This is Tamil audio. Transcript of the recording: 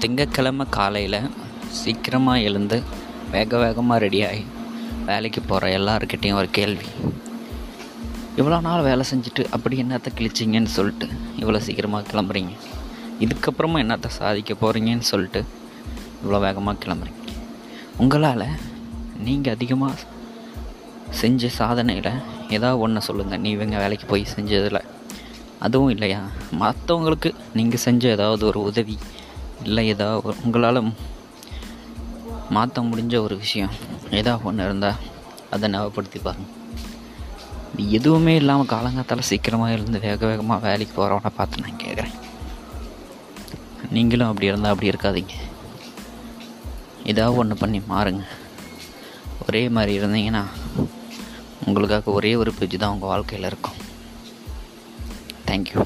திங்கக்கிழமை காலையில் சீக்கிரமாக எழுந்து வேக வேகமாக ரெடியாகி வேலைக்கு போகிற எல்லாருக்கிட்டேயும் ஒரு கேள்வி. இவ்வளோ நாள் வேலை செஞ்சுட்டு அப்படி என்னத்தை கிழிச்சிங்கன்னு சொல்லிட்டு இவ்வளோ சீக்கிரமாக கிளம்புறீங்க. இதுக்கப்புறமா என்னத்தை சாதிக்க போகிறீங்கன்னு சொல்லிட்டு இவ்வளோ வேகமாக கிளம்புறீங்க. உங்களால் நீங்கள் அதிகமாக செஞ்ச சாதனையில் ஏதாவது ஒன்று சொல்லுங்கள் நீ இவங்க வேலைக்கு போய் செஞ்சதில். அதுவும் இல்லையா? மற்றவங்களுக்கு நீங்கள் செஞ்ச ஏதாவது ஒரு உதவி. இல்லை ஏதாவது உங்களால் மாற்ற முடிஞ்ச ஒரு விஷயம் ஏதாவது ஒன்று இருந்தால் அதை ஞாபகப்படுத்தி பாருங்க. எதுவுமே இல்லாமல் காலங்காத்தால் சீக்கிரமாக இருந்து வேக வேகமாக வேலைக்கு போகிறவனை பார்த்து நான் கேட்குறேன் நீங்களும் அப்படி இருந்தால் அப்படி இருக்காதீங்க. ஏதாவது ஒன்று பண்ணி மாறுங்க. ஒரே மாதிரி இருந்தீங்கன்னா உங்களுக்காக ஒரே ஒரு பேஜ் தான் உங்கள் வாழ்க்கையில் இருக்கும். தேங்க்யூ